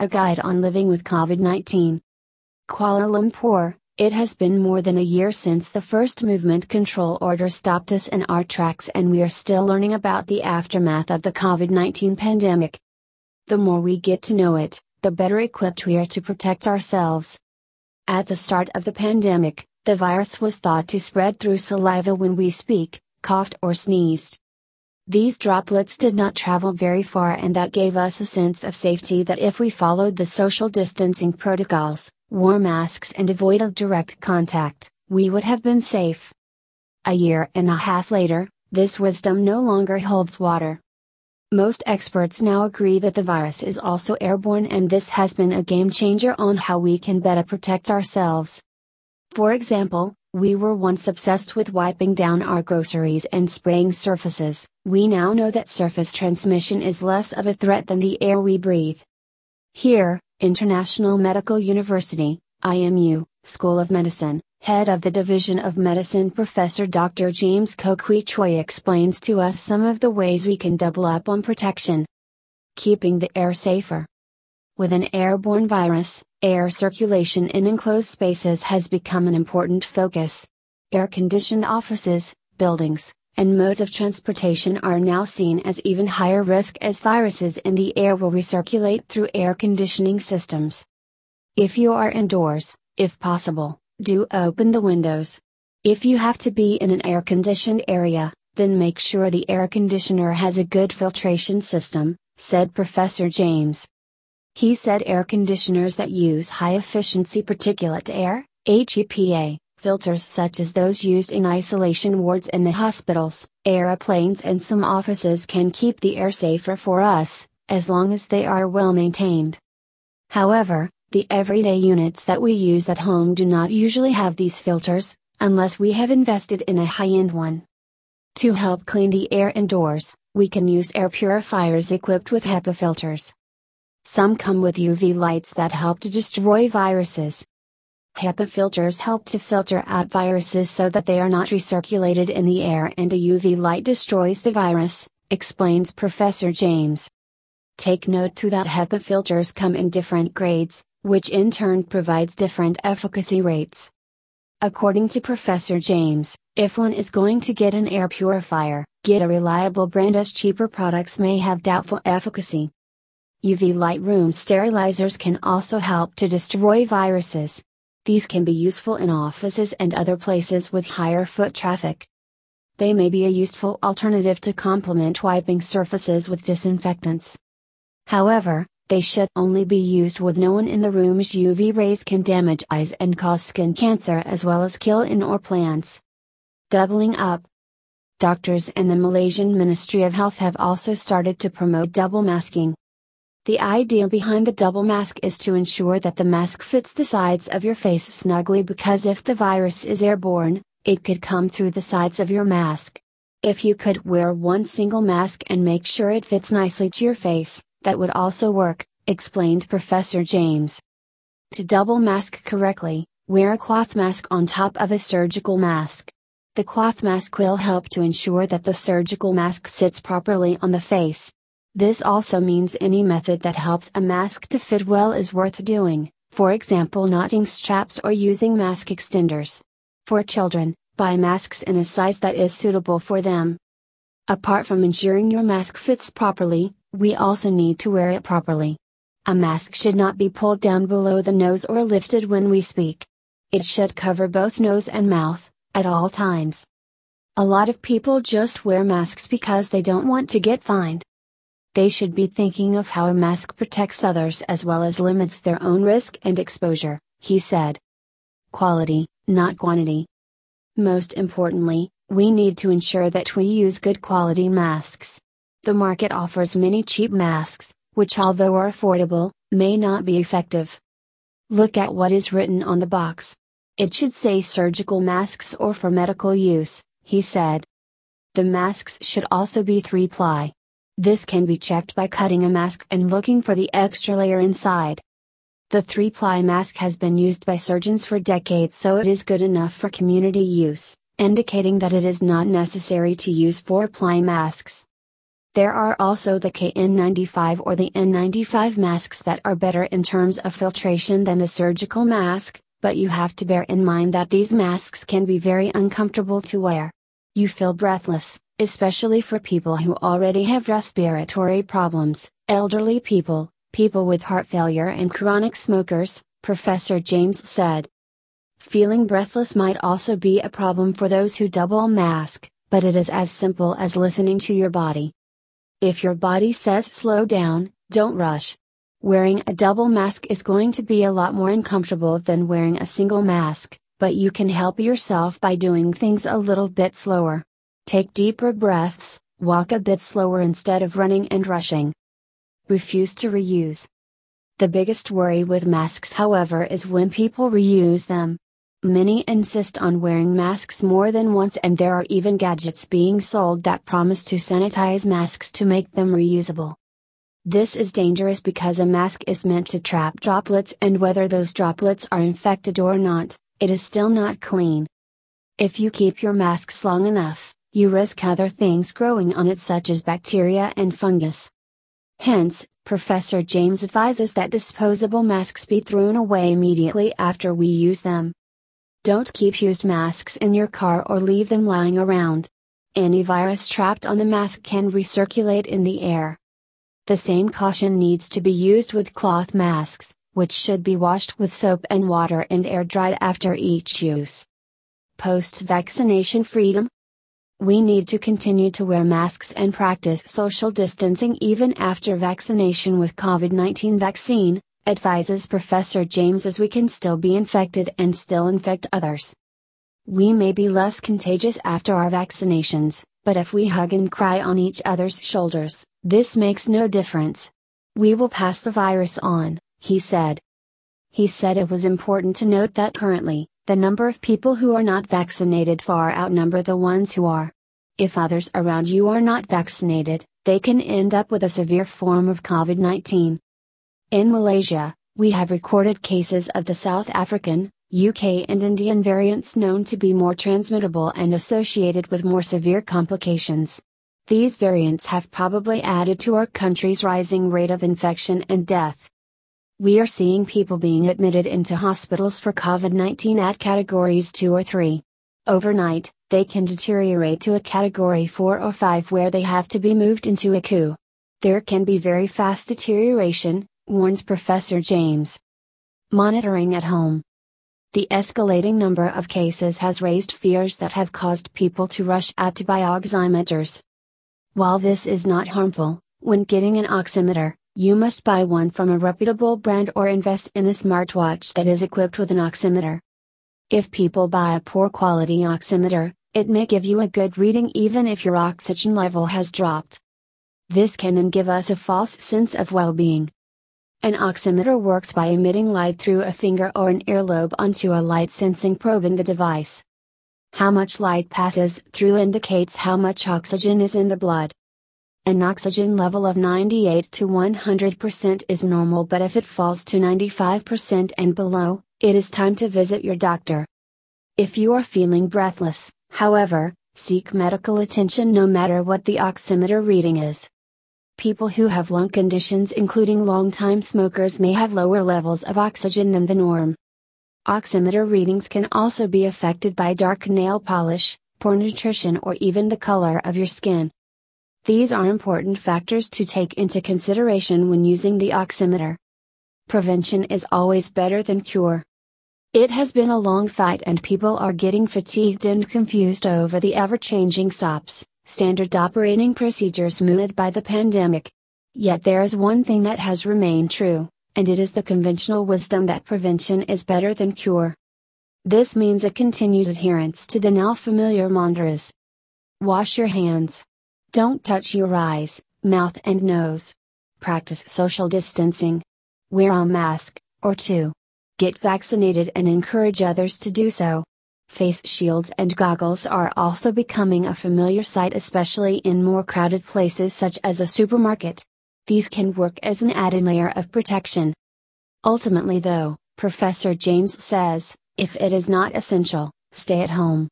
a guide on living with COVID 19. Kuala Lumpur, it has been more than a year since the first movement control order stopped us in our tracks, and we are still learning about the aftermath of the COVID 19 pandemic. The more we get to know it, the better equipped we are to protect ourselves. At the start of the pandemic, the virus was thought to spread through saliva when we speak, coughed, or sneezed. These droplets did not travel very far, and that gave us a sense of safety that if we followed the social distancing protocols, wore masks, and avoided direct contact, we would have been safe. A year and a half later, this wisdom no longer holds water. Most experts now agree that the virus is also airborne, and this has been a game changer on how we can better protect ourselves. For example, we were once obsessed with wiping down our groceries and spraying surfaces, we now know that surface transmission is less of a threat than the air we breathe. Here, International Medical University, IMU, School of Medicine, head of the Division of Medicine Professor Dr. James Koh Kwee Choy explains to us some of the ways we can double up on protection. Keeping the air safer. With an airborne virus, air circulation in enclosed spaces has become an important focus. Air conditioned offices, buildings, and modes of transportation are now seen as even higher risk as viruses in the air will recirculate through air conditioning systems. If you are indoors, if possible, do open the windows. If you have to be in an air conditioned area, then make sure the air conditioner has a good filtration system, said Professor James. He said air conditioners that use high efficiency particulate air, HEPA, filters such as those used in isolation wards in the hospitals, aeroplanes, and some offices can keep the air safer for us, as long as they are well maintained. However, the everyday units that we use at home do not usually have these filters, unless we have invested in a high end one. To help clean the air indoors, we can use air purifiers equipped with HEPA filters. Some come with UV lights that help to destroy viruses. HEPA filters help to filter out viruses so that they are not recirculated in the air and a UV light destroys the virus, explains Professor James. Take note too that HEPA filters come in different grades, which in turn provides different efficacy rates. According to Professor James, if one is going to get an air purifier, get a reliable brand as cheaper products may have doubtful efficacy. UV light room sterilizers can also help to destroy viruses. These can be useful in offices and other places with higher foot traffic. They may be a useful alternative to complement wiping surfaces with disinfectants. However, they should only be used with no one in the room's UV rays can damage eyes and cause skin cancer as well as kill indoor plants. Doubling up. Doctors and the Malaysian Ministry of Health have also started to promote double masking. The idea behind the double mask is to ensure that the mask fits the sides of your face snugly because if the virus is airborne, it could come through the sides of your mask. If you could wear one single mask and make sure it fits nicely to your face, that would also work, explained Professor James. To double mask correctly, wear a cloth mask on top of a surgical mask. The cloth mask will help to ensure that the surgical mask sits properly on the face. This also means any method that helps a mask to fit well is worth doing, for example, knotting straps or using mask extenders. For children, buy masks in a size that is suitable for them. Apart from ensuring your mask fits properly, we also need to wear it properly. A mask should not be pulled down below the nose or lifted when we speak. It should cover both nose and mouth, at all times. A lot of people just wear masks because they don't want to get fined they should be thinking of how a mask protects others as well as limits their own risk and exposure, he said. Quality, not quantity. Most importantly, we need to ensure that we use good quality masks. The market offers many cheap masks, which, although are affordable, may not be effective. Look at what is written on the box. It should say surgical masks or for medical use, he said. The masks should also be 3 ply. This can be checked by cutting a mask and looking for the extra layer inside. The 3 ply mask has been used by surgeons for decades, so it is good enough for community use, indicating that it is not necessary to use 4 ply masks. There are also the KN95 or the N95 masks that are better in terms of filtration than the surgical mask, but you have to bear in mind that these masks can be very uncomfortable to wear. You feel breathless, especially for people who already have respiratory problems, elderly people, people with heart failure, and chronic smokers, Professor James said. Feeling breathless might also be a problem for those who double mask, but it is as simple as listening to your body. If your body says slow down, don't rush. Wearing a double mask is going to be a lot more uncomfortable than wearing a single mask, but you can help yourself by doing things a little bit slower. Take deeper breaths, walk a bit slower instead of running and rushing. Refuse to reuse. The biggest worry with masks, however, is when people reuse them. Many insist on wearing masks more than once, and there are even gadgets being sold that promise to sanitize masks to make them reusable. This is dangerous because a mask is meant to trap droplets, and whether those droplets are infected or not, it is still not clean. If you keep your masks long enough, you risk other things growing on it, such as bacteria and fungus. Hence, Professor James advises that disposable masks be thrown away immediately after we use them. Don't keep used masks in your car or leave them lying around. Any virus trapped on the mask can recirculate in the air. The same caution needs to be used with cloth masks, which should be washed with soap and water and air dried after each use. Post vaccination freedom? We need to continue to wear masks and practice social distancing even after vaccination with COVID 19 vaccine, advises Professor James as we can still be infected and still infect others. We may be less contagious after our vaccinations, but if we hug and cry on each other's shoulders, this makes no difference. We will pass the virus on, he said. He said it was important to note that currently, the number of people who are not vaccinated far outnumber the ones who are. If others around you are not vaccinated, they can end up with a severe form of COVID 19. In Malaysia, we have recorded cases of the South African, UK, and Indian variants known to be more transmittable and associated with more severe complications. These variants have probably added to our country's rising rate of infection and death. We are seeing people being admitted into hospitals for COVID 19 at categories 2 or 3. Overnight, they can deteriorate to a category 4 or 5 where they have to be moved into a CHU. There can be very fast deterioration, warns Professor James. Monitoring at home. The escalating number of cases has raised fears that have caused people to rush out to buy oximeters. While this is not harmful, when getting an oximeter, you must buy one from a reputable brand or invest in a smartwatch that is equipped with an oximeter. If people buy a poor quality oximeter, it may give you a good reading even if your oxygen level has dropped. This can then give us a false sense of well being. An oximeter works by emitting light through a finger or an earlobe onto a light sensing probe in the device. How much light passes through indicates how much oxygen is in the blood. An oxygen level of 98 to 100% is normal, but if it falls to 95% and below, it is time to visit your doctor. If you are feeling breathless, however, seek medical attention no matter what the oximeter reading is. People who have lung conditions, including long-time smokers, may have lower levels of oxygen than the norm. Oximeter readings can also be affected by dark nail polish, poor nutrition, or even the color of your skin. These are important factors to take into consideration when using the oximeter. Prevention is always better than cure. It has been a long fight and people are getting fatigued and confused over the ever changing SOPs standard operating procedures mooted by the pandemic. Yet there is one thing that has remained true, and it is the conventional wisdom that prevention is better than cure. This means a continued adherence to the now familiar mantras. Wash your hands. Don't touch your eyes, mouth, and nose. Practice social distancing. Wear a mask, or two. Get vaccinated and encourage others to do so. Face shields and goggles are also becoming a familiar sight, especially in more crowded places such as a supermarket. These can work as an added layer of protection. Ultimately, though, Professor James says, if it is not essential, stay at home.